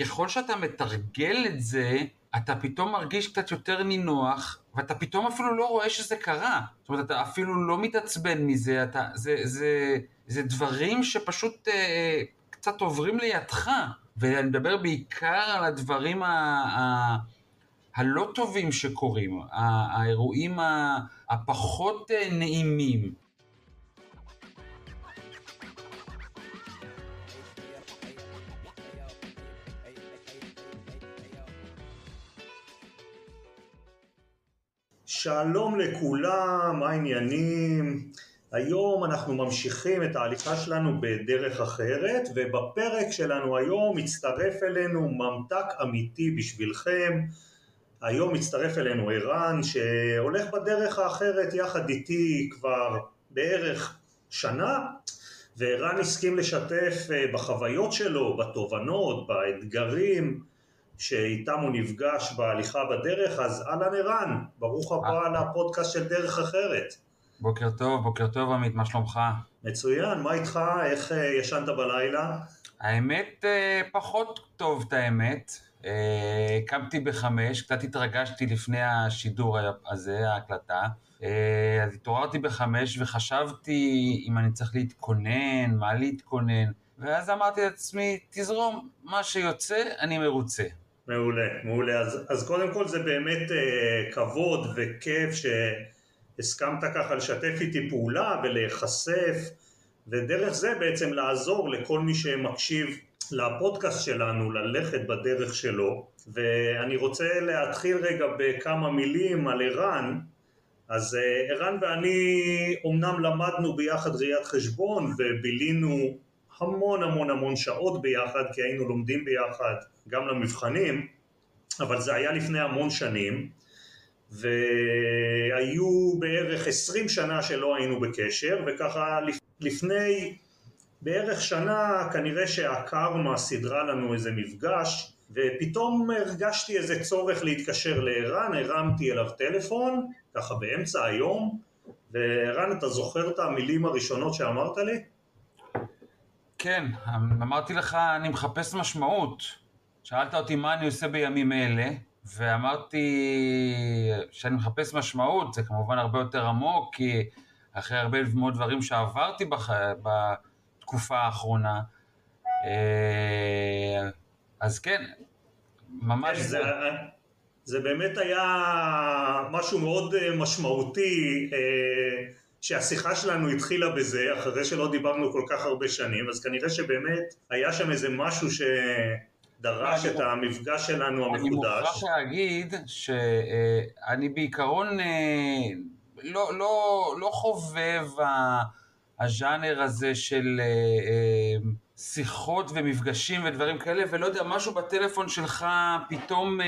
ככל שאתה מתרגל את זה, אתה פתאום מרגיש קצת יותר נינוח, ואתה פתאום אפילו לא רואה שזה קרה. זאת אומרת, אתה אפילו לא מתעצבן מזה, אתה, זה, זה, זה דברים שפשוט אה, קצת עוברים לידך. ואני מדבר בעיקר על הדברים ה, ה, הלא טובים שקורים, האירועים הפחות אה, נעימים. שלום לכולם, מה העניינים? היום אנחנו ממשיכים את ההליכה שלנו בדרך אחרת ובפרק שלנו היום מצטרף אלינו ממתק אמיתי בשבילכם היום מצטרף אלינו ערן שהולך בדרך האחרת יחד איתי כבר בערך שנה וערן הסכים לשתף אה, בחוויות שלו, בתובנות, באתגרים שאיתם הוא נפגש בהליכה בדרך, אז אהלן ערן, ברוך הבא אה. לפודקאסט של דרך אחרת. בוקר טוב, בוקר טוב עמית, מה שלומך? מצוין, מה איתך? איך אה, ישנת בלילה? האמת, פחות טוב את האמת. קמתי בחמש, קצת התרגשתי לפני השידור הזה, ההקלטה. אז התעוררתי בחמש וחשבתי אם אני צריך להתכונן, מה להתכונן. ואז אמרתי לעצמי, תזרום, מה שיוצא, אני מרוצה. מעולה, מעולה. אז, אז קודם כל זה באמת אה, כבוד וכיף שהסכמת ככה לשתף איתי פעולה ולהיחשף, ודרך זה בעצם לעזור לכל מי שמקשיב לפודקאסט שלנו, ללכת בדרך שלו. ואני רוצה להתחיל רגע בכמה מילים על ערן. אז אה, ערן ואני אומנם למדנו ביחד ראיית חשבון ובילינו המון המון המון שעות ביחד, כי היינו לומדים ביחד גם למבחנים, אבל זה היה לפני המון שנים, והיו בערך עשרים שנה שלא היינו בקשר, וככה לפני בערך שנה כנראה שהקרמה סידרה לנו איזה מפגש, ופתאום הרגשתי איזה צורך להתקשר לערן, הרמתי אליו טלפון, ככה באמצע היום, וערן, אתה זוכר את המילים הראשונות שאמרת לי? כן, אמרתי לך, אני מחפש משמעות. שאלת אותי מה אני עושה בימים אלה, ואמרתי שאני מחפש משמעות, זה כמובן הרבה יותר עמוק, כי אחרי הרבה מאוד דברים שעברתי בח... בתקופה האחרונה, אה, אז כן, ממש כן, זה. זה באמת היה משהו מאוד אה, משמעותי. אה, שהשיחה שלנו התחילה בזה, אחרי שלא דיברנו כל כך הרבה שנים, אז כנראה שבאמת היה שם איזה משהו שדרש את המפגש שלנו המקודש. אני מוכרח להגיד שאני בעיקרון אה, לא, לא, לא חובב הז'אנר הזה של אה, אה, שיחות ומפגשים ודברים כאלה, ולא יודע, משהו בטלפון שלך פתאום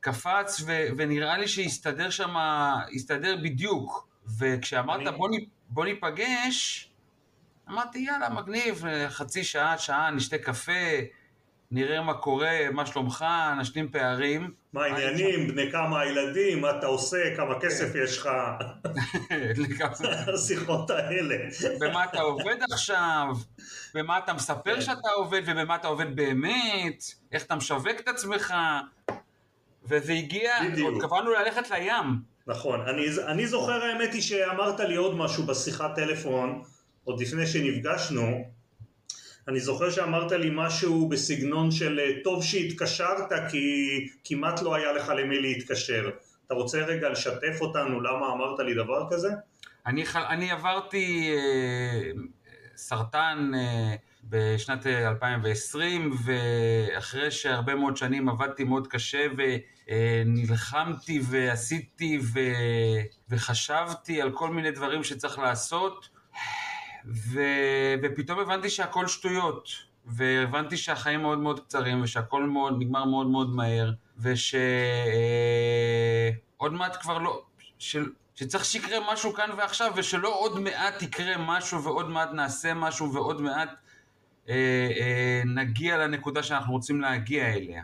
קפץ, ונראה לי שהסתדר שם, הסתדר בדיוק. וכשאמרת אני... בוא, בוא ניפגש, אמרתי יאללה מגניב, חצי שעה, שעה, נשתה קפה, נראה מה קורה, מה שלומך, נשלים פערים. מה העניינים, בני כמה הילדים, מה אתה עושה, כמה כסף יש לך. השיחות האלה. במה אתה עובד עכשיו, במה אתה מספר כן. שאתה עובד ובמה אתה עובד באמת, איך אתה משווק את עצמך. וזה הגיע, עוד קבענו ללכת לים. נכון, אני, אני זוכר האמת היא שאמרת לי עוד משהו בשיחת טלפון, עוד לפני שנפגשנו, אני זוכר שאמרת לי משהו בסגנון של אה, טוב שהתקשרת כי כמעט לא היה לך למי להתקשר. אתה רוצה רגע לשתף אותנו למה אמרת לי דבר כזה? אני, אני עברתי אה, סרטן אה, בשנת 2020, ואחרי שהרבה מאוד שנים עבדתי מאוד קשה ונלחמתי ועשיתי ו... וחשבתי על כל מיני דברים שצריך לעשות, ו... ופתאום הבנתי שהכל שטויות. והבנתי שהחיים מאוד מאוד קצרים ושהכל מאוד נגמר מאוד מאוד מהר ושעוד אה, מעט כבר לא, של, שצריך שיקרה משהו כאן ועכשיו ושלא עוד מעט יקרה משהו ועוד מעט נעשה משהו ועוד מעט אה, אה, נגיע לנקודה שאנחנו רוצים להגיע אליה.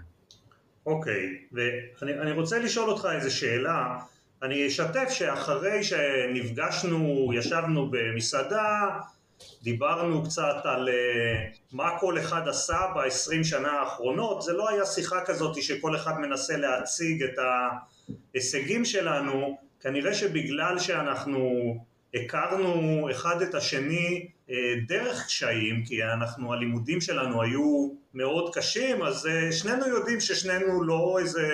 אוקיי, ואני רוצה לשאול אותך איזה שאלה. אני אשתף שאחרי שנפגשנו, ישבנו במסעדה, דיברנו קצת על uh, מה כל אחד עשה ב-20 שנה האחרונות, זה לא היה שיחה כזאת שכל אחד מנסה להציג את ההישגים שלנו, כנראה שבגלל שאנחנו הכרנו אחד את השני אה, דרך קשיים, כי אנחנו, הלימודים שלנו היו מאוד קשים, אז אה, שנינו יודעים ששנינו לא איזה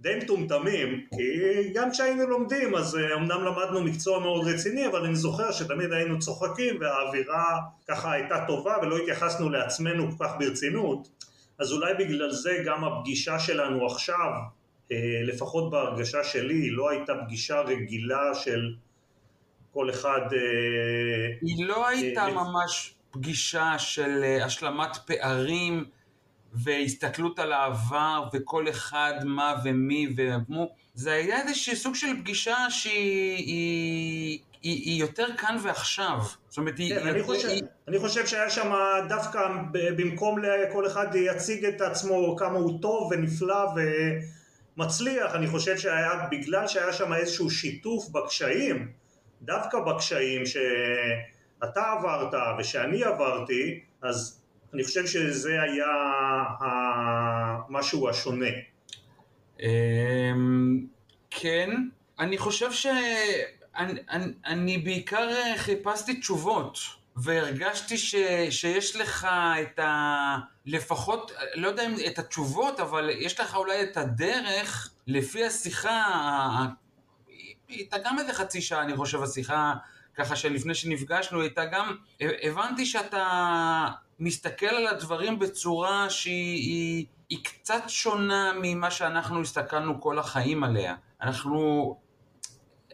די מטומטמים, כי גם כשהיינו לומדים, אז אה, אמנם למדנו מקצוע מאוד רציני, אבל אני זוכר שתמיד היינו צוחקים והאווירה ככה הייתה טובה ולא התייחסנו לעצמנו כל כך ברצינות, אז אולי בגלל זה גם הפגישה שלנו עכשיו, לפחות בהרגשה שלי, לא הייתה פגישה רגילה של כל אחד... אה, היא לא הייתה אה, ממש פגישה של אה, השלמת פערים והסתכלות על העבר וכל אחד מה ומי ומו. זה היה איזשהו סוג של פגישה שהיא היא, היא, היא יותר כאן ועכשיו. זאת אומרת, כן, היא... אני, חושב, היא... אני חושב שהיה שם דווקא במקום לכל אחד יציג את עצמו כמה הוא טוב ונפלא ומצליח, אני חושב שהיה, בגלל שהיה שם איזשהו שיתוף בקשיים, דווקא בקשיים שאתה עברת ושאני עברתי, אז אני חושב שזה היה המשהו השונה. אמ, כן, אני חושב שאני אני, בעיקר חיפשתי תשובות. והרגשתי ש, שיש לך את ה... לפחות, לא יודע אם את התשובות, אבל יש לך אולי את הדרך, לפי השיחה הייתה גם איזה חצי שעה, אני חושב, השיחה, ככה שלפני שנפגשנו, הייתה גם, הבנתי שאתה מסתכל על הדברים בצורה שהיא היא, היא קצת שונה ממה שאנחנו הסתכלנו כל החיים עליה. אנחנו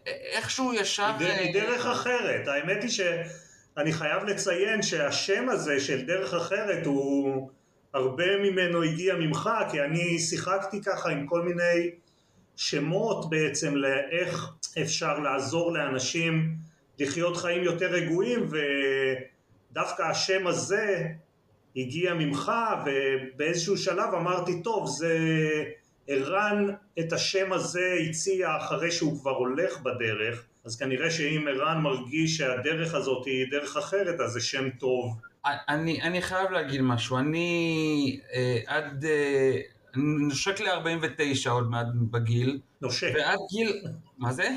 איכשהו ישב... היא דרך אחרת, האמת היא שאני חייב לציין שהשם הזה של דרך אחרת הוא... הרבה ממנו הגיע ממך, כי אני שיחקתי ככה עם כל מיני שמות בעצם לאיך אפשר לעזור לאנשים לחיות חיים יותר רגועים ודווקא השם הזה הגיע ממך ובאיזשהו שלב אמרתי טוב זה ערן את השם הזה הציע אחרי שהוא כבר הולך בדרך אז כנראה שאם ערן מרגיש שהדרך הזאת היא דרך אחרת אז זה שם טוב. אני, אני חייב להגיד משהו, אני אה, עד אה, נושק ל-49 עוד מעט בגיל. נושק. ועד גיל... מה זה?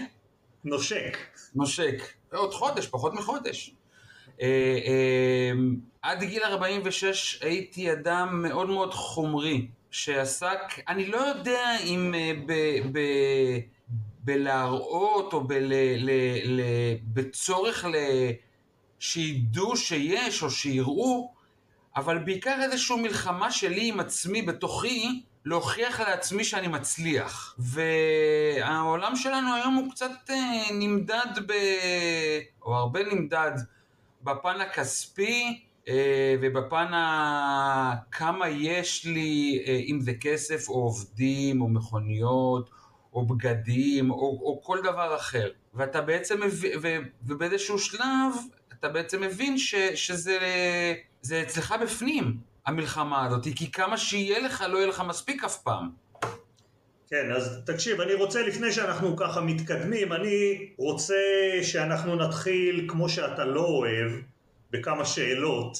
נושק. נושק. עוד חודש, פחות מחודש. אה, אה, עד גיל 46 הייתי אדם מאוד מאוד חומרי, שעסק, אני לא יודע אם אה, ב... ב בלהראות או בל, ל, ל, בצורך ל, שידעו שיש או שיראו, אבל בעיקר איזושהי מלחמה שלי עם עצמי בתוכי, להוכיח לעצמי שאני מצליח. והעולם שלנו היום הוא קצת אה, נמדד ב... או הרבה נמדד בפן הכספי אה, ובפן ה... כמה יש לי, אה, אם זה כסף או עובדים או מכוניות או בגדים או, או כל דבר אחר. ואתה בעצם מבין, ובאיזשהו שלב אתה בעצם מבין ש... שזה אצלך בפנים. המלחמה הזאת, כי כמה שיהיה לך, לא יהיה לך מספיק אף פעם. כן, אז תקשיב, אני רוצה לפני שאנחנו ככה מתקדמים, אני רוצה שאנחנו נתחיל כמו שאתה לא אוהב, בכמה שאלות,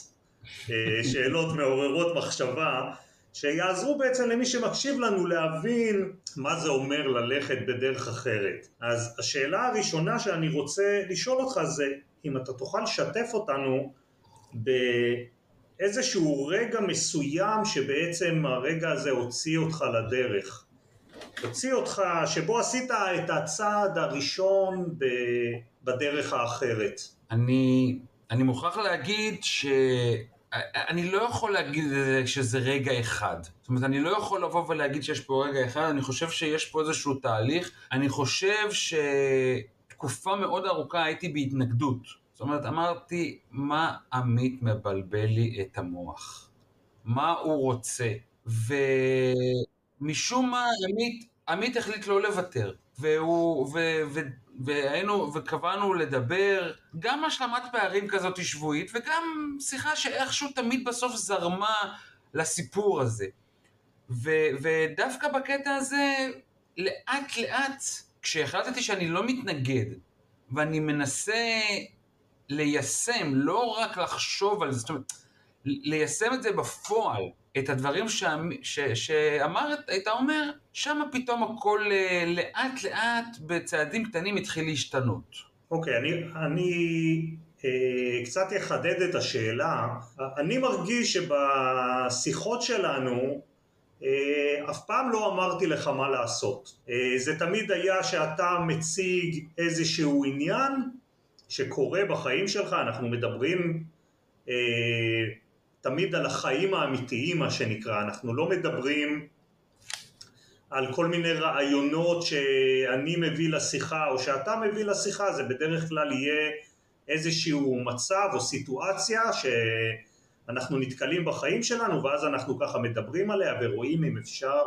אה, שאלות מעוררות מחשבה, שיעזרו בעצם למי שמקשיב לנו להבין מה זה אומר ללכת בדרך אחרת. אז השאלה הראשונה שאני רוצה לשאול אותך זה, אם אתה תוכל לשתף אותנו ב... איזשהו רגע מסוים שבעצם הרגע הזה הוציא אותך לדרך. הוציא אותך, שבו עשית את הצעד הראשון ב, בדרך האחרת. אני, אני מוכרח להגיד ש... אני לא יכול להגיד שזה רגע אחד. זאת אומרת, אני לא יכול לבוא ולהגיד שיש פה רגע אחד, אני חושב שיש פה איזשהו תהליך. אני חושב שתקופה מאוד ארוכה הייתי בהתנגדות. זאת אומרת, אמרתי, מה עמית מבלבל לי את המוח? מה הוא רוצה? ומשום מה עמית, עמית החליט לא לוותר. והוא, ו, ו, והיינו, וקבענו לדבר, גם השלמת פערים כזאת שבועית, וגם שיחה שאיכשהו תמיד בסוף זרמה לסיפור הזה. ו, ודווקא בקטע הזה, לאט לאט, כשהחלטתי שאני לא מתנגד, ואני מנסה ליישם, לא רק לחשוב על זה, זאת אומרת, ליישם את זה בפועל, את הדברים. שאמרת, היית אומר, שם פתאום הכל אה, לאט לאט בצעדים קטנים התחיל להשתנות. אוקיי, okay, אני, אני אה, קצת אחדד את השאלה. אני מרגיש שבשיחות שלנו אה, אף פעם לא אמרתי לך מה לעשות. אה, זה תמיד היה שאתה מציג איזשהו עניין שקורה בחיים שלך, אנחנו מדברים אה, תמיד על החיים האמיתיים מה שנקרא, אנחנו לא מדברים על כל מיני רעיונות שאני מביא לשיחה או שאתה מביא לשיחה, זה בדרך כלל יהיה איזשהו מצב או סיטואציה שאנחנו נתקלים בחיים שלנו ואז אנחנו ככה מדברים עליה ורואים אם אפשר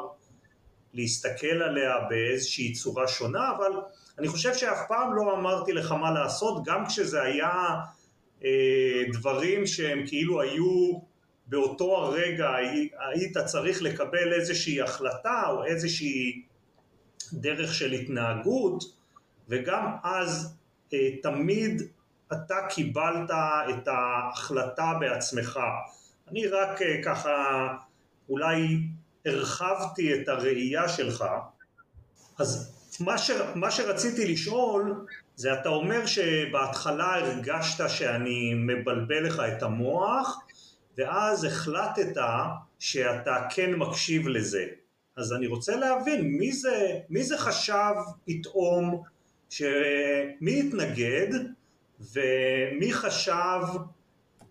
להסתכל עליה באיזושהי צורה שונה, אבל אני חושב שאף פעם לא אמרתי לך מה לעשות, גם כשזה היה אה, דברים שהם כאילו היו באותו הרגע היית צריך לקבל איזושהי החלטה או איזושהי דרך של התנהגות וגם אז אה, תמיד אתה קיבלת את ההחלטה בעצמך. אני רק אה, ככה אולי הרחבתי את הראייה שלך, אז מה, ש, מה שרציתי לשאול זה אתה אומר שבהתחלה הרגשת שאני מבלבל לך את המוח ואז החלטת שאתה כן מקשיב לזה. אז אני רוצה להבין מי זה, מי זה חשב פתאום, ש... מי התנגד ומי חשב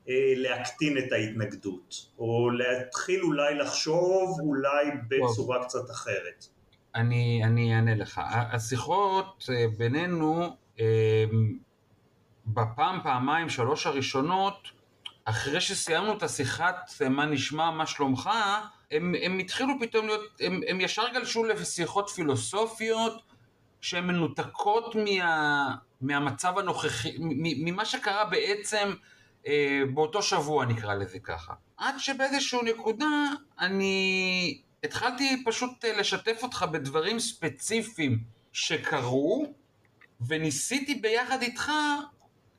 אה, להקטין את ההתנגדות, או להתחיל אולי לחשוב אולי בצורה וואו. קצת אחרת. אני, אני אענה לך. השיחות אה, בינינו אה, בפעם, פעמיים, שלוש הראשונות, אחרי שסיימנו את השיחת מה נשמע, מה שלומך, הם, הם התחילו פתאום להיות, הם, הם ישר גלשו לשיחות פילוסופיות שהן מנותקות מה, מהמצב הנוכחי, ממה שקרה בעצם אה, באותו שבוע נקרא לזה ככה. עד שבאיזשהו נקודה אני התחלתי פשוט אה, לשתף אותך בדברים ספציפיים שקרו, וניסיתי ביחד איתך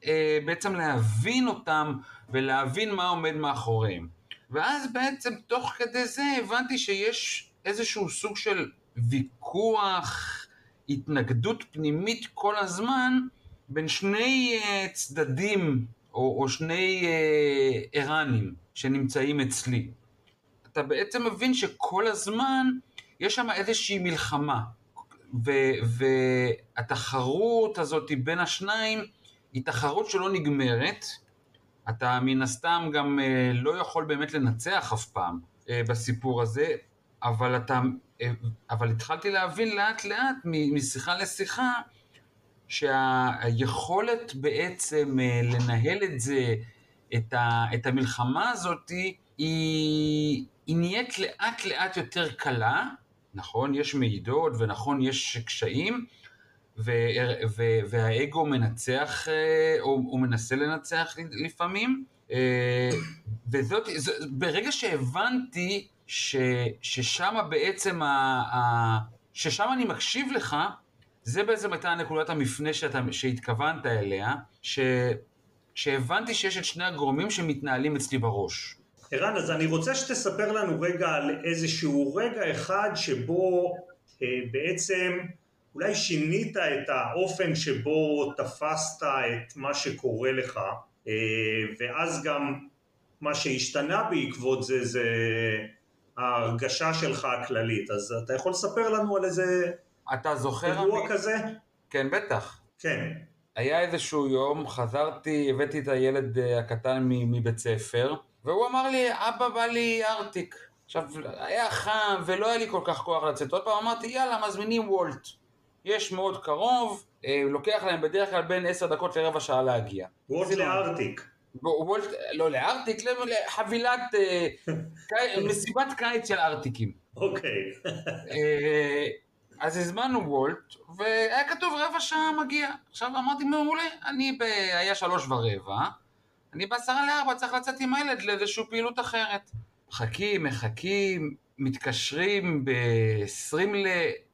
אה, בעצם להבין אותם ולהבין מה עומד מאחוריהם. ואז בעצם תוך כדי זה הבנתי שיש איזשהו סוג של ויכוח, התנגדות פנימית כל הזמן בין שני uh, צדדים או, או שני uh, ערנים שנמצאים אצלי. אתה בעצם מבין שכל הזמן יש שם איזושהי מלחמה, ו- והתחרות הזאת בין השניים היא תחרות שלא נגמרת. אתה מן הסתם גם uh, לא יכול באמת לנצח אף פעם uh, בסיפור הזה, אבל אתה, uh, אבל התחלתי להבין לאט לאט משיחה לשיחה שהיכולת בעצם uh, לנהל את זה, את, ה, את המלחמה הזאת, היא, היא נהיית לאט לאט יותר קלה, נכון, יש מעידות ונכון, יש קשיים, ו, ו, והאגו מנצח, אה, או הוא מנסה לנצח לפעמים, אה, וזאת, ברגע שהבנתי ש, ששם בעצם, ה, ה, ששם אני מקשיב לך, זה בעצם הייתה נקודת המפנה שאתה, שהתכוונת אליה, ש, שהבנתי שיש את שני הגורמים שמתנהלים אצלי בראש. ערן, אז אני רוצה שתספר לנו רגע על איזשהו רגע אחד שבו אה, בעצם אולי שינית את האופן שבו תפסת את מה שקורה לך, אה, ואז גם מה שהשתנה בעקבות זה, זה ההרגשה שלך הכללית. אז אתה יכול לספר לנו על איזה אתה זוכר אירוע אני... כזה? כן, בטח. כן. היה איזשהו יום, חזרתי, הבאתי את הילד אה, הקטן מבית ספר, והוא אמר לי, אבא בא לי ארטיק. עכשיו, היה חם ולא היה לי כל כך כוח לצאת. עוד פעם אמרתי, יאללה, מזמינים וולט. יש מאוד קרוב, אה, לוקח להם בדרך כלל בין עשר דקות לרבע שעה להגיע. וולט לארטיק. וולט, לא לארטיק, לחבילת, אה, מסיבת קיץ של ארטיקים. אוקיי. אה, אז הזמנו וולט, והיה כתוב רבע שעה מגיע. עכשיו אמרתי מעולה, אני ב... היה שלוש ורבע, אני בעשרה לארבע צריך לצאת עם הילד לאיזושהי פעילות אחרת. מחכים, מחכים, מתקשרים ב-20 ל...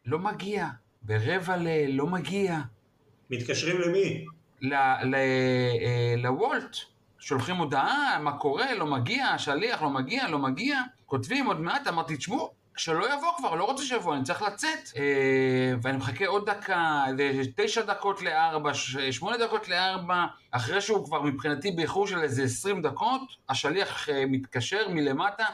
לא מגיע. ברבע ל... לא מגיע. מתקשרים למי? לוולט, שולחים הודעה, מה קורה, לא מגיע, השליח לא מגיע, לא מגיע, כותבים עוד מעט, אמרתי, תשמעו, כשלא יבוא כבר, לא רוצה שיבוא, אני צריך לצאת. אה, ואני מחכה עוד דקה, תשע דקות לארבע, שמונה דקות לארבע, אחרי שהוא כבר מבחינתי באיחור של איזה עשרים דקות, השליח אה, מתקשר מלמטה,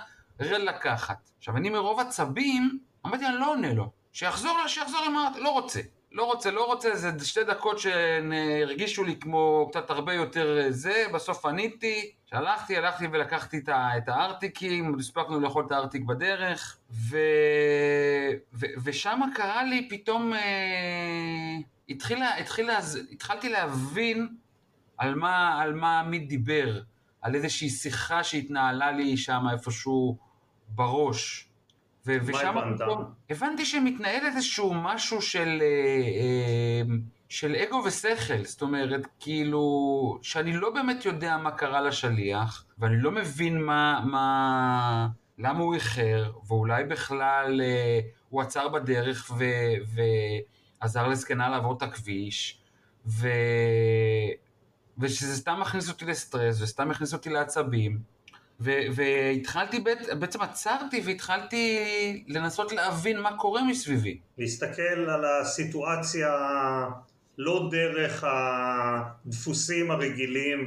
רד לקחת. עכשיו, אני מרוב עצבים, אמרתי, אני לא עונה לו. שיחזור, שיחזור ה... לא רוצה. לא רוצה, לא רוצה, זה שתי דקות שהרגישו לי כמו קצת הרבה יותר אה, זה, בסוף עניתי, שלחתי, הלכתי ולקחתי את הארטיקים, הספקנו לאכול את הארטיק בדרך, ו... ו... ושם קרה לי פתאום, אה... התחילה, התחילה, התחלתי להבין על מה, על מה עמית דיבר, על איזושהי שיחה שהתנהלה לי שם איפשהו בראש. ושם הבנתי שמתנהל איזשהו משהו של, אה, אה, של אגו ושכל, זאת אומרת, כאילו, שאני לא באמת יודע מה קרה לשליח, ואני לא מבין מה, מה, למה הוא איחר, ואולי בכלל אה, הוא עצר בדרך ו, ועזר לזקנה לעבור את הכביש, ו... ושזה סתם מכניס אותי לסטרס, וסתם מכניס אותי לעצבים. והתחלתי, בעצם עצרתי והתחלתי לנסות להבין מה קורה מסביבי. להסתכל על הסיטואציה לא דרך הדפוסים הרגילים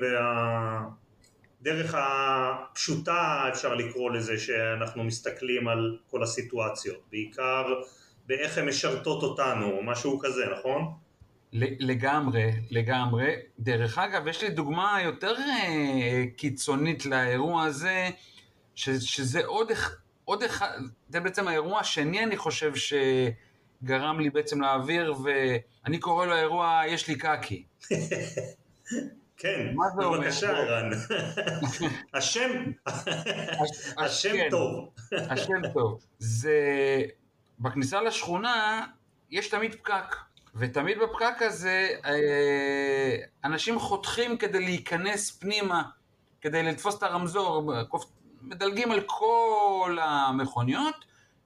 והדרך הפשוטה אפשר לקרוא לזה שאנחנו מסתכלים על כל הסיטואציות, בעיקר באיך הן משרתות אותנו, משהו כזה, נכון? לגמרי, לגמרי. דרך אגב, יש לי דוגמה יותר אה, קיצונית לאירוע הזה, ש, שזה עוד, עוד אחד, זה בעצם האירוע השני, אני חושב, שגרם לי בעצם להעביר, ואני קורא לו האירוע יש לי קקי. כן, בבקשה ערן. השם, השם כן. טוב. השם טוב. זה, בכניסה לשכונה יש תמיד פקק. ותמיד בפקק הזה אה, אנשים חותכים כדי להיכנס פנימה, כדי לתפוס את הרמזור, מדלגים על כל המכוניות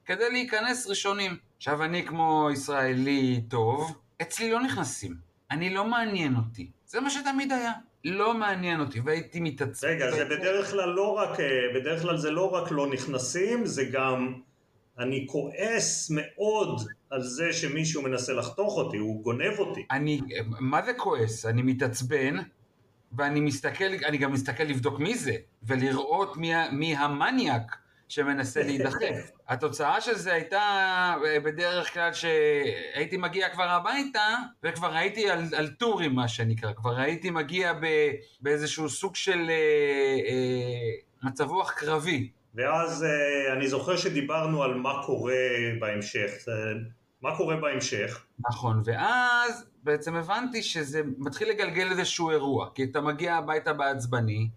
כדי להיכנס ראשונים. עכשיו אני כמו ישראלי טוב, אצלי לא נכנסים, אני לא מעניין אותי, זה מה שתמיד היה. לא מעניין אותי, והייתי מתעצבן. רגע, זה בדרך כלל לא רק, אה, בדרך כלל זה לא רק לא נכנסים, זה גם אני כועס מאוד על זה שמישהו מנסה לחתוך אותי, הוא גונב אותי. אני, מה זה כועס? אני מתעצבן, ואני מסתכל, אני גם מסתכל לבדוק מי זה, ולראות מי, מי המניאק שמנסה להידחף. התוצאה של זה הייתה אה, בדרך כלל שהייתי מגיע כבר הביתה, וכבר הייתי על, על טורים מה שנקרא, כבר הייתי מגיע ב, באיזשהו סוג של אה, אה, מצב רוח קרבי. ואז אה, אני זוכר שדיברנו על מה קורה בהמשך, מה קורה בהמשך. נכון, ואז בעצם הבנתי שזה מתחיל לגלגל איזשהו אירוע, כי אתה מגיע הביתה בעצבני,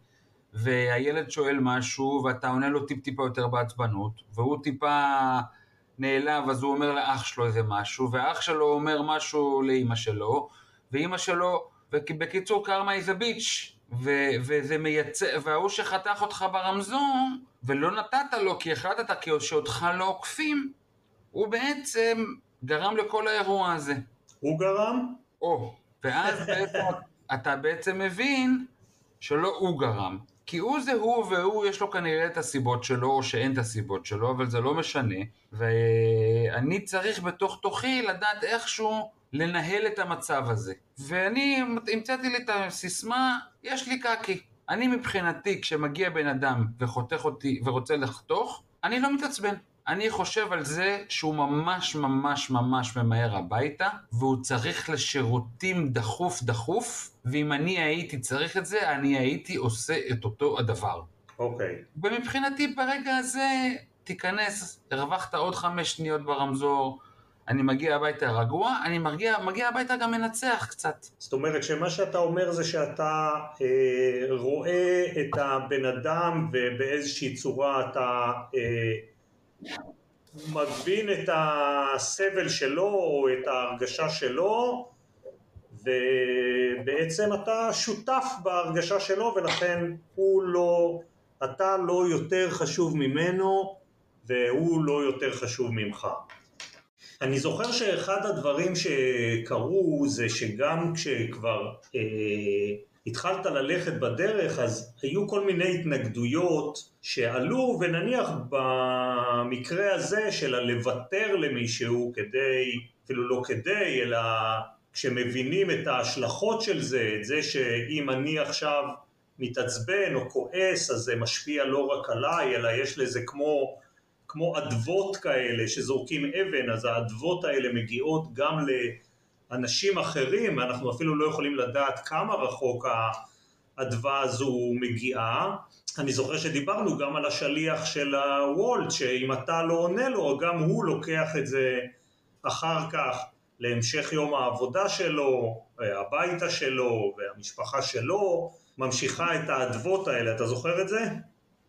והילד שואל משהו, ואתה עונה לו טיפ-טיפה יותר בעצבנות, והוא טיפה נעלב, אז הוא אומר לאח שלו איזה משהו, ואח שלו אומר משהו לאימא שלו, ואימא שלו, ובקיצור קרמה איזה ביץ', וההוא שחתך אותך ברמזור, ולא נתת לו כי החלטת כי שאותך לא עוקפים, הוא בעצם גרם לכל האירוע הזה. הוא גרם? או, ואז בעצם אתה בעצם מבין שלא הוא גרם. כי הוא זה הוא והוא יש לו כנראה את הסיבות שלו או שאין את הסיבות שלו, אבל זה לא משנה. ואני צריך בתוך תוכי לדעת איכשהו לנהל את המצב הזה. ואני המצאתי לי את הסיסמה, יש לי קקי. אני מבחינתי, כשמגיע בן אדם וחותך אותי ורוצה לחתוך, אני לא מתעצבן. אני חושב על זה שהוא ממש ממש ממש ממהר הביתה, והוא צריך לשירותים דחוף דחוף, ואם אני הייתי צריך את זה, אני הייתי עושה את אותו הדבר. אוקיי. Okay. ומבחינתי ברגע הזה, תיכנס, הרווחת עוד חמש שניות ברמזור, אני מגיע הביתה רגוע, אני מגיע, מגיע הביתה גם מנצח קצת. זאת אומרת שמה שאתה אומר זה שאתה אה, רואה את הבן אדם ובאיזושהי צורה אתה אה, מבין את הסבל שלו או את ההרגשה שלו ובעצם אתה שותף בהרגשה שלו ולכן הוא לא, אתה לא יותר חשוב ממנו והוא לא יותר חשוב ממך. אני זוכר שאחד הדברים שקרו זה שגם כשכבר אה, התחלת ללכת בדרך אז היו כל מיני התנגדויות שעלו ונניח במקרה הזה של הלוותר למישהו כדי, אפילו לא כדי, אלא כשמבינים את ההשלכות של זה, את זה שאם אני עכשיו מתעצבן או כועס אז זה משפיע לא רק עליי אלא יש לזה כמו, כמו אדוות כאלה שזורקים אבן אז האדוות האלה מגיעות גם לאנשים אחרים אנחנו אפילו לא יכולים לדעת כמה רחוק האדווה הזו מגיעה אני זוכר שדיברנו גם על השליח של הוולט שאם אתה לא עונה לו גם הוא לוקח את זה אחר כך להמשך יום העבודה שלו, הביתה שלו והמשפחה שלו ממשיכה את האדוות האלה, אתה זוכר את זה?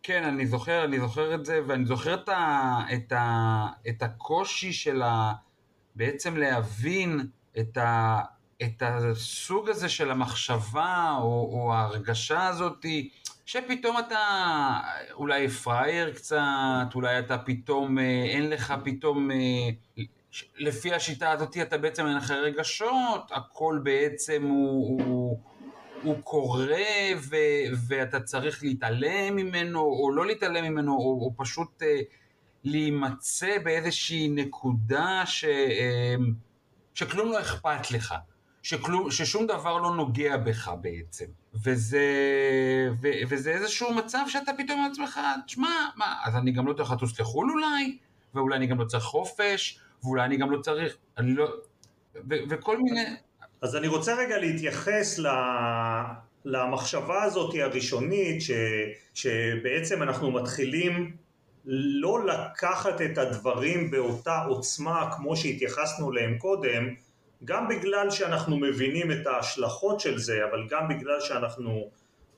כן, אני זוכר, אני זוכר את זה, ואני זוכר את, ה, את, ה, את הקושי של ה... בעצם להבין את, ה, את הסוג הזה של המחשבה, או, או ההרגשה הזאתי, שפתאום אתה אולי פראייר קצת, אולי אתה פתאום, אה, אין לך פתאום, אה, לפי השיטה הזאת אתה בעצם אין לך רגשות, הכל בעצם הוא... הוא הוא קורה ו, ואתה צריך להתעלם ממנו או לא להתעלם ממנו או, או פשוט אה, להימצא באיזושהי נקודה ש, אה, שכלום לא אכפת לך, שכלום, ששום דבר לא נוגע בך בעצם. וזה, ו, וזה איזשהו מצב שאתה פתאום לעצמך, תשמע, מה, אז אני גם לא צריך לטוס לחו"ל אולי, ואולי אני גם לא צריך חופש, ואולי אני גם לא צריך, אני לא, ו, וכל מיני... אז אני רוצה רגע להתייחס למחשבה הזאת הראשונית ש, שבעצם אנחנו מתחילים לא לקחת את הדברים באותה עוצמה כמו שהתייחסנו אליהם קודם גם בגלל שאנחנו מבינים את ההשלכות של זה אבל גם בגלל שאנחנו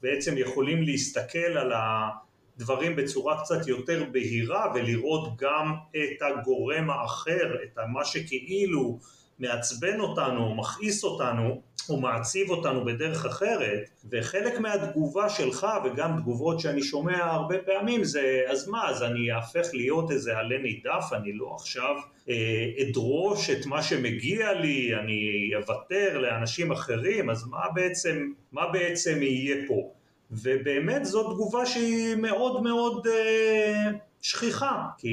בעצם יכולים להסתכל על הדברים בצורה קצת יותר בהירה ולראות גם את הגורם האחר, את מה שכאילו מעצבן אותנו, או מכעיס אותנו, או מעציב אותנו בדרך אחרת, וחלק מהתגובה שלך וגם תגובות שאני שומע הרבה פעמים זה אז מה, אז אני אהפך להיות איזה עלה נידף, אני לא עכשיו אה, אדרוש את מה שמגיע לי, אני אוותר לאנשים אחרים, אז מה בעצם, מה בעצם יהיה פה? ובאמת זו תגובה שהיא מאוד מאוד אה, שכיחה, כי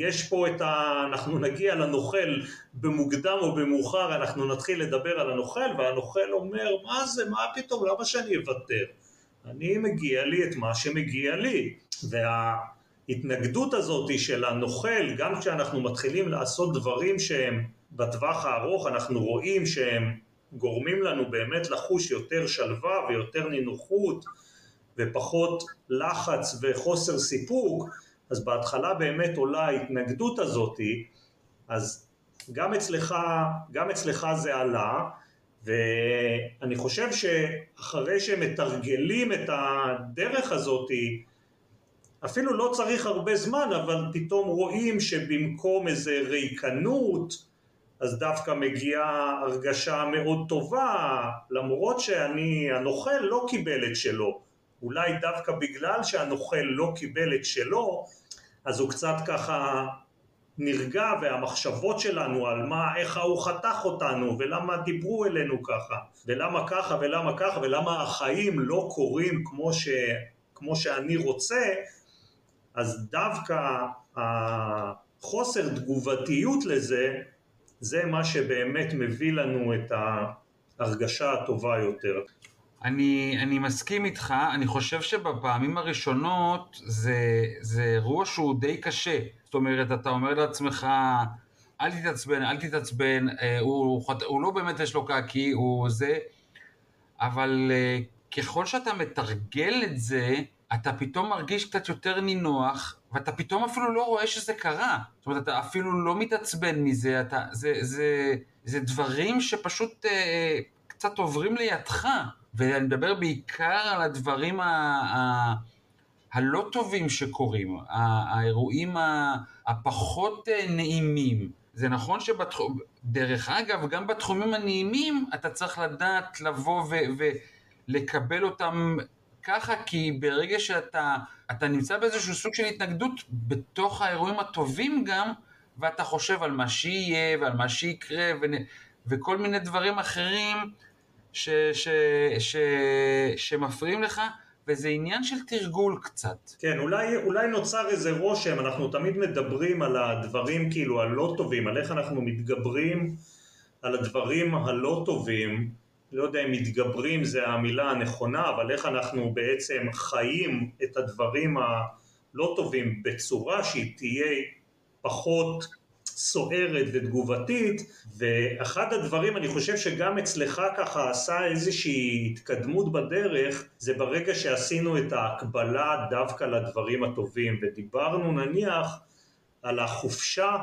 יש פה את ה... אנחנו נגיע לנוכל במוקדם או במאוחר, אנחנו נתחיל לדבר על הנוכל, והנוכל אומר, מה זה, מה פתאום, למה שאני אוותר? אני מגיע לי את מה שמגיע לי. וההתנגדות הזאת של הנוכל, גם כשאנחנו מתחילים לעשות דברים שהם בטווח הארוך, אנחנו רואים שהם גורמים לנו באמת לחוש יותר שלווה ויותר נינוחות ופחות לחץ וחוסר סיפוק, אז בהתחלה באמת עולה ההתנגדות הזאתי, אז גם אצלך, גם אצלך זה עלה, ואני חושב שאחרי שמתרגלים את הדרך הזאתי, אפילו לא צריך הרבה זמן, אבל פתאום רואים שבמקום איזה ריקנות, אז דווקא מגיעה הרגשה מאוד טובה, למרות שאני, הנוכל לא קיבל את שלו. אולי דווקא בגלל שהנוכל לא קיבל את שלו, אז הוא קצת ככה נרגע והמחשבות שלנו על מה, איך ההוא חתך אותנו ולמה דיברו אלינו ככה ולמה ככה ולמה ככה ולמה החיים לא קורים כמו, ש, כמו שאני רוצה אז דווקא החוסר תגובתיות לזה זה מה שבאמת מביא לנו את ההרגשה הטובה יותר. אני, אני מסכים איתך, אני חושב שבפעמים הראשונות זה, זה אירוע שהוא די קשה. זאת אומרת, אתה אומר לעצמך, אל תתעצבן, אל תתעצבן, אה, הוא, הוא לא באמת יש לו קקי, הוא זה, אבל אה, ככל שאתה מתרגל את זה, אתה פתאום מרגיש קצת יותר נינוח, ואתה פתאום אפילו לא רואה שזה קרה. זאת אומרת, אתה אפילו לא מתעצבן מזה, אתה, זה, זה, זה דברים שפשוט אה, קצת עוברים לידך. ואני מדבר בעיקר על הדברים ה... ה... הלא טובים שקורים, האירועים הפחות אה, נעימים. זה נכון שבתחום, דרך אגב, גם בתחומים הנעימים אתה צריך לדעת לבוא ו- ולקבל אותם ככה, כי ברגע שאתה אתה נמצא באיזשהו סוג של התנגדות בתוך האירועים הטובים גם, ואתה חושב על מה שיהיה ועל מה שיקרה ו... וכל מיני דברים אחרים ש... ש... ש... שמפריעים לך, וזה עניין של תרגול קצת. כן, אולי, אולי נוצר איזה רושם, אנחנו תמיד מדברים על הדברים כאילו הלא טובים, על איך אנחנו מתגברים על הדברים הלא טובים, לא יודע אם מתגברים זה המילה הנכונה, אבל איך אנחנו בעצם חיים את הדברים הלא טובים בצורה שהיא תהיה פחות סוערת ותגובתית, ואחד הדברים, אני חושב שגם אצלך ככה עשה איזושהי התקדמות בדרך, זה ברגע שעשינו את ההקבלה דווקא לדברים הטובים, ודיברנו נניח על החופשה,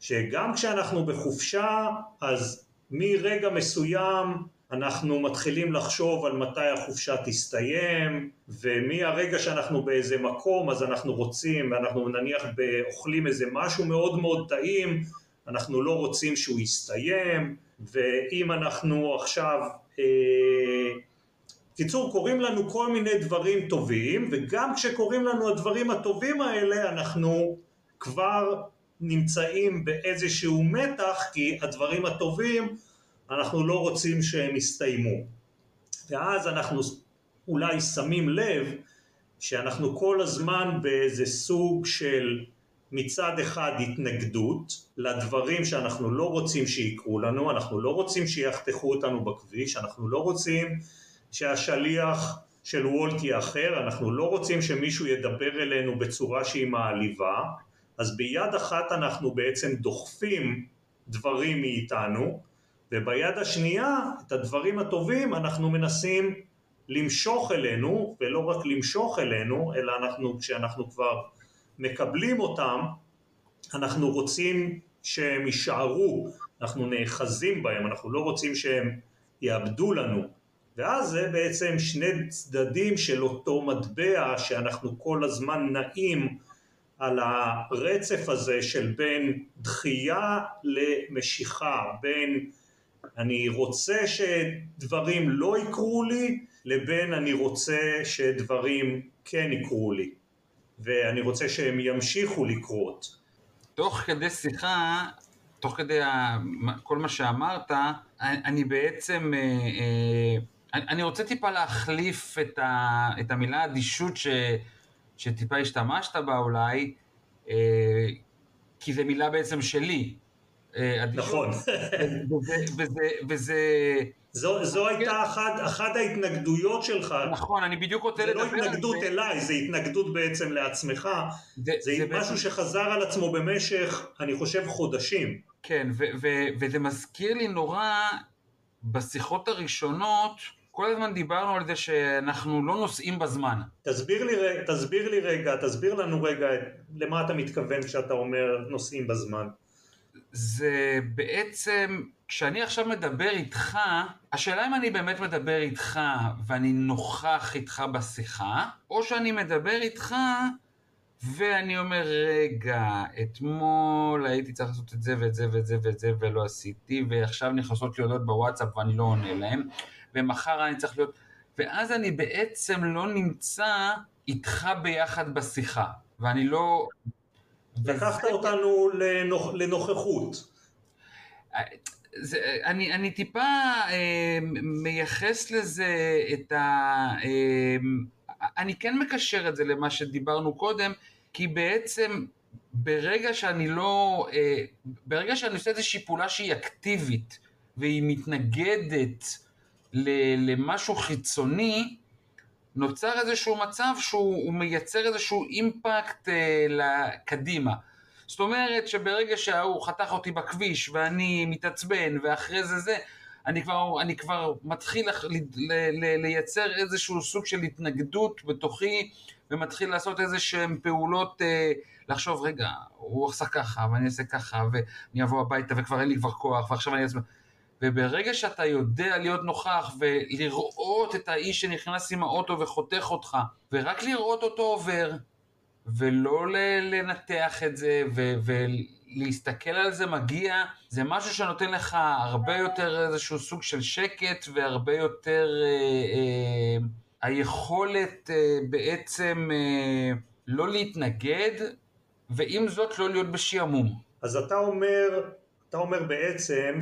שגם כשאנחנו בחופשה, אז מרגע מסוים אנחנו מתחילים לחשוב על מתי החופשה תסתיים ומהרגע שאנחנו באיזה מקום אז אנחנו רוצים ואנחנו נניח אוכלים איזה משהו מאוד מאוד טעים אנחנו לא רוצים שהוא יסתיים ואם אנחנו עכשיו אה, קיצור קורים לנו כל מיני דברים טובים וגם כשקורים לנו הדברים הטובים האלה אנחנו כבר נמצאים באיזשהו מתח כי הדברים הטובים אנחנו לא רוצים שהם יסתיימו. ואז אנחנו אולי שמים לב שאנחנו כל הזמן באיזה סוג של מצד אחד התנגדות לדברים שאנחנו לא רוצים שיקרו לנו, אנחנו לא רוצים שיחתכו אותנו בכביש, אנחנו לא רוצים שהשליח של וולט יהיה אחר, אנחנו לא רוצים שמישהו ידבר אלינו בצורה שהיא מעליבה, אז ביד אחת אנחנו בעצם דוחפים דברים מאיתנו, וביד השנייה את הדברים הטובים אנחנו מנסים למשוך אלינו, ולא רק למשוך אלינו, אלא אנחנו, כשאנחנו כבר מקבלים אותם, אנחנו רוצים שהם יישארו, אנחנו נאחזים בהם, אנחנו לא רוצים שהם יאבדו לנו. ואז זה בעצם שני צדדים של אותו מטבע שאנחנו כל הזמן נעים על הרצף הזה של בין דחייה למשיכה, בין אני רוצה שדברים לא יקרו לי, לבין אני רוצה שדברים כן יקרו לי, ואני רוצה שהם ימשיכו לקרות. תוך כדי שיחה, תוך כדי כל מה שאמרת, אני בעצם, אה, אה, אני רוצה טיפה להחליף את, ה, את המילה אדישות ש, שטיפה השתמשת בה אולי, אה, כי זו מילה בעצם שלי. אה, נכון. וזה... זו, זו הייתה אחת, אחת ההתנגדויות שלך. נכון, אני בדיוק רוצה לדבר על זה. זה לא התנגדות אליי, זה התנגדות בעצם לעצמך. זה, זה, זה משהו בעצם... שחזר על עצמו במשך, אני חושב, חודשים. כן, ו- ו- וזה מזכיר לי נורא, בשיחות הראשונות, כל הזמן דיברנו על זה שאנחנו לא נוסעים בזמן. תסביר לי, תסביר לי רגע, תסביר לנו רגע למה אתה מתכוון כשאתה אומר נוסעים בזמן. זה בעצם, כשאני עכשיו מדבר איתך, השאלה אם אני באמת מדבר איתך ואני נוכח איתך בשיחה, או שאני מדבר איתך ואני אומר, רגע, אתמול הייתי צריך לעשות את זה ואת זה ואת זה ואת זה ולא עשיתי, ועכשיו נכנסות לי הודעות בוואטסאפ ואני לא עונה להם, ומחר אני צריך להיות... ואז אני בעצם לא נמצא איתך ביחד בשיחה, ואני לא לקחת אותנו לנוכ... לנוכחות. זה, אני, אני טיפה אה, מייחס לזה את ה... אה, אני כן מקשר את זה למה שדיברנו קודם, כי בעצם ברגע שאני לא... אה, ברגע שאני עושה איזושהי פעולה שהיא אקטיבית, והיא מתנגדת למשהו חיצוני, נוצר איזשהו מצב שהוא מייצר איזשהו אימפקט אה, קדימה. זאת אומרת שברגע שההוא חתך אותי בכביש ואני מתעצבן ואחרי זה זה, אני כבר, אני כבר מתחיל לח, ל, ל, ל, לייצר איזשהו סוג של התנגדות בתוכי ומתחיל לעשות איזה שהן פעולות, אה, לחשוב רגע, הוא עושה ככה ואני אעשה ככה ואני אבוא הביתה וכבר אין לי כבר כוח ועכשיו אני אעצבן. וברגע שאתה יודע להיות נוכח ולראות את האיש שנכנס עם האוטו וחותך אותך, ורק לראות אותו עובר, ולא לנתח את זה, ו- ולהסתכל על זה מגיע, זה משהו שנותן לך הרבה יותר איזשהו סוג של שקט, והרבה יותר אה, אה, היכולת אה, בעצם אה, לא להתנגד, ועם זאת לא להיות בשעמום. אז אתה אומר, אתה אומר בעצם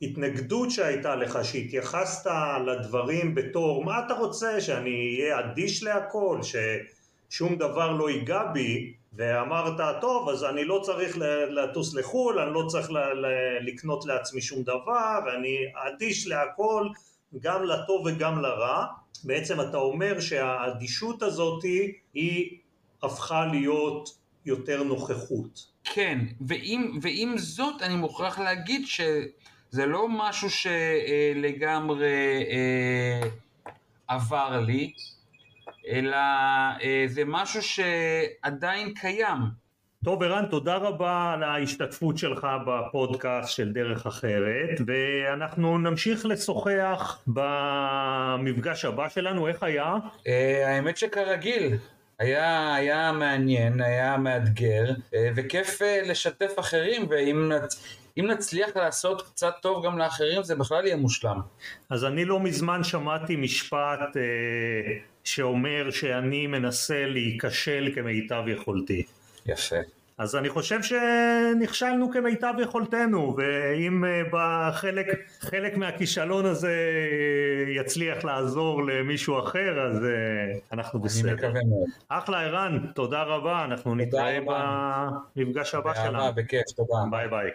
שההתנגדות שהייתה לך, שהתייחסת לדברים בתור מה אתה רוצה, שאני אהיה אדיש להכל, ששום דבר לא ייגע בי, ואמרת טוב אז אני לא צריך לטוס לחו"ל, אני לא צריך לקנות לעצמי שום דבר, אני אדיש להכל, גם לטוב וגם לרע, בעצם אתה אומר שהאדישות הזאת היא הפכה להיות יותר נוכחות. כן, ועם, ועם זאת אני מוכרח להגיד שזה לא משהו שלגמרי אה, עבר לי, אלא אה, זה משהו שעדיין קיים. טוב ערן, תודה רבה על ההשתתפות שלך בפודקאסט של דרך אחרת ואנחנו נמשיך לשוחח במפגש הבא שלנו, איך היה? אה, האמת שכרגיל, היה, היה מעניין, היה מאתגר אה, וכיף לשתף אחרים ואם אם נצליח לעשות קצת טוב גם לאחרים זה בכלל יהיה מושלם. אז אני לא מזמן שמעתי משפט אה, שאומר שאני מנסה להיכשל כמיטב יכולתי. יפה. אז אני חושב שנכשלנו כמיטב יכולתנו ואם אה, בחלק חלק מהכישלון הזה אה, יצליח לעזור למישהו אחר אז אה, אנחנו בסדר. אני מקווה מאוד. אחלה ערן, תודה רבה, אנחנו תודה נתראה רבה. במפגש הבא שלנו. בכיף, תודה. ביי ביי.